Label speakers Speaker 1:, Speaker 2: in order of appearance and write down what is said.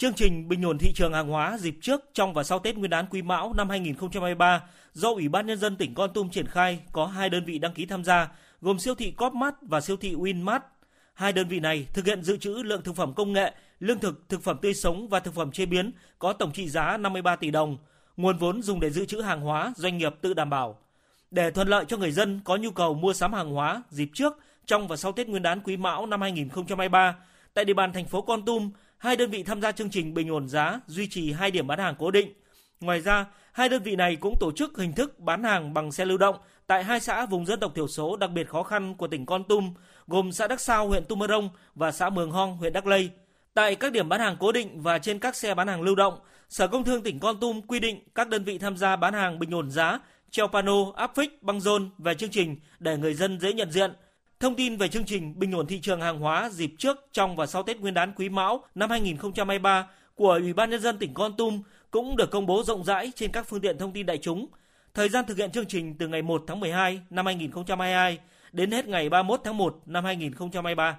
Speaker 1: Chương trình bình ổn thị trường hàng hóa dịp trước, trong và sau Tết Nguyên đán Quý Mão năm 2023 do Ủy ban Nhân dân tỉnh Con Tum triển khai có hai đơn vị đăng ký tham gia, gồm siêu thị Copmart và siêu thị Winmart. Hai đơn vị này thực hiện dự trữ lượng thực phẩm công nghệ, lương thực, thực phẩm tươi sống và thực phẩm chế biến có tổng trị giá 53 tỷ đồng. Nguồn vốn dùng để dự trữ hàng hóa doanh nghiệp tự đảm bảo. Để thuận lợi cho người dân có nhu cầu mua sắm hàng hóa dịp trước, trong và sau Tết Nguyên đán Quý Mão năm 2023, tại địa bàn thành phố Con Tum, hai đơn vị tham gia chương trình bình ổn giá duy trì hai điểm bán hàng cố định. Ngoài ra, hai đơn vị này cũng tổ chức hình thức bán hàng bằng xe lưu động tại hai xã vùng dân tộc thiểu số đặc biệt khó khăn của tỉnh Con Tum, gồm xã Đắc Sao, huyện Tumorong và xã Mường Hong, huyện Đắc Lây. Tại các điểm bán hàng cố định và trên các xe bán hàng lưu động, Sở Công Thương tỉnh Con Tum quy định các đơn vị tham gia bán hàng bình ổn giá, treo pano, áp phích, băng rôn về chương trình để người dân dễ nhận diện – Thông tin về chương trình bình ổn thị trường hàng hóa dịp trước, trong và sau Tết Nguyên đán Quý Mão năm 2023 của Ủy ban nhân dân tỉnh Con Tum cũng được công bố rộng rãi trên các phương tiện thông tin đại chúng. Thời gian thực hiện chương trình từ ngày 1 tháng 12 năm 2022 đến hết ngày 31 tháng 1 năm 2023.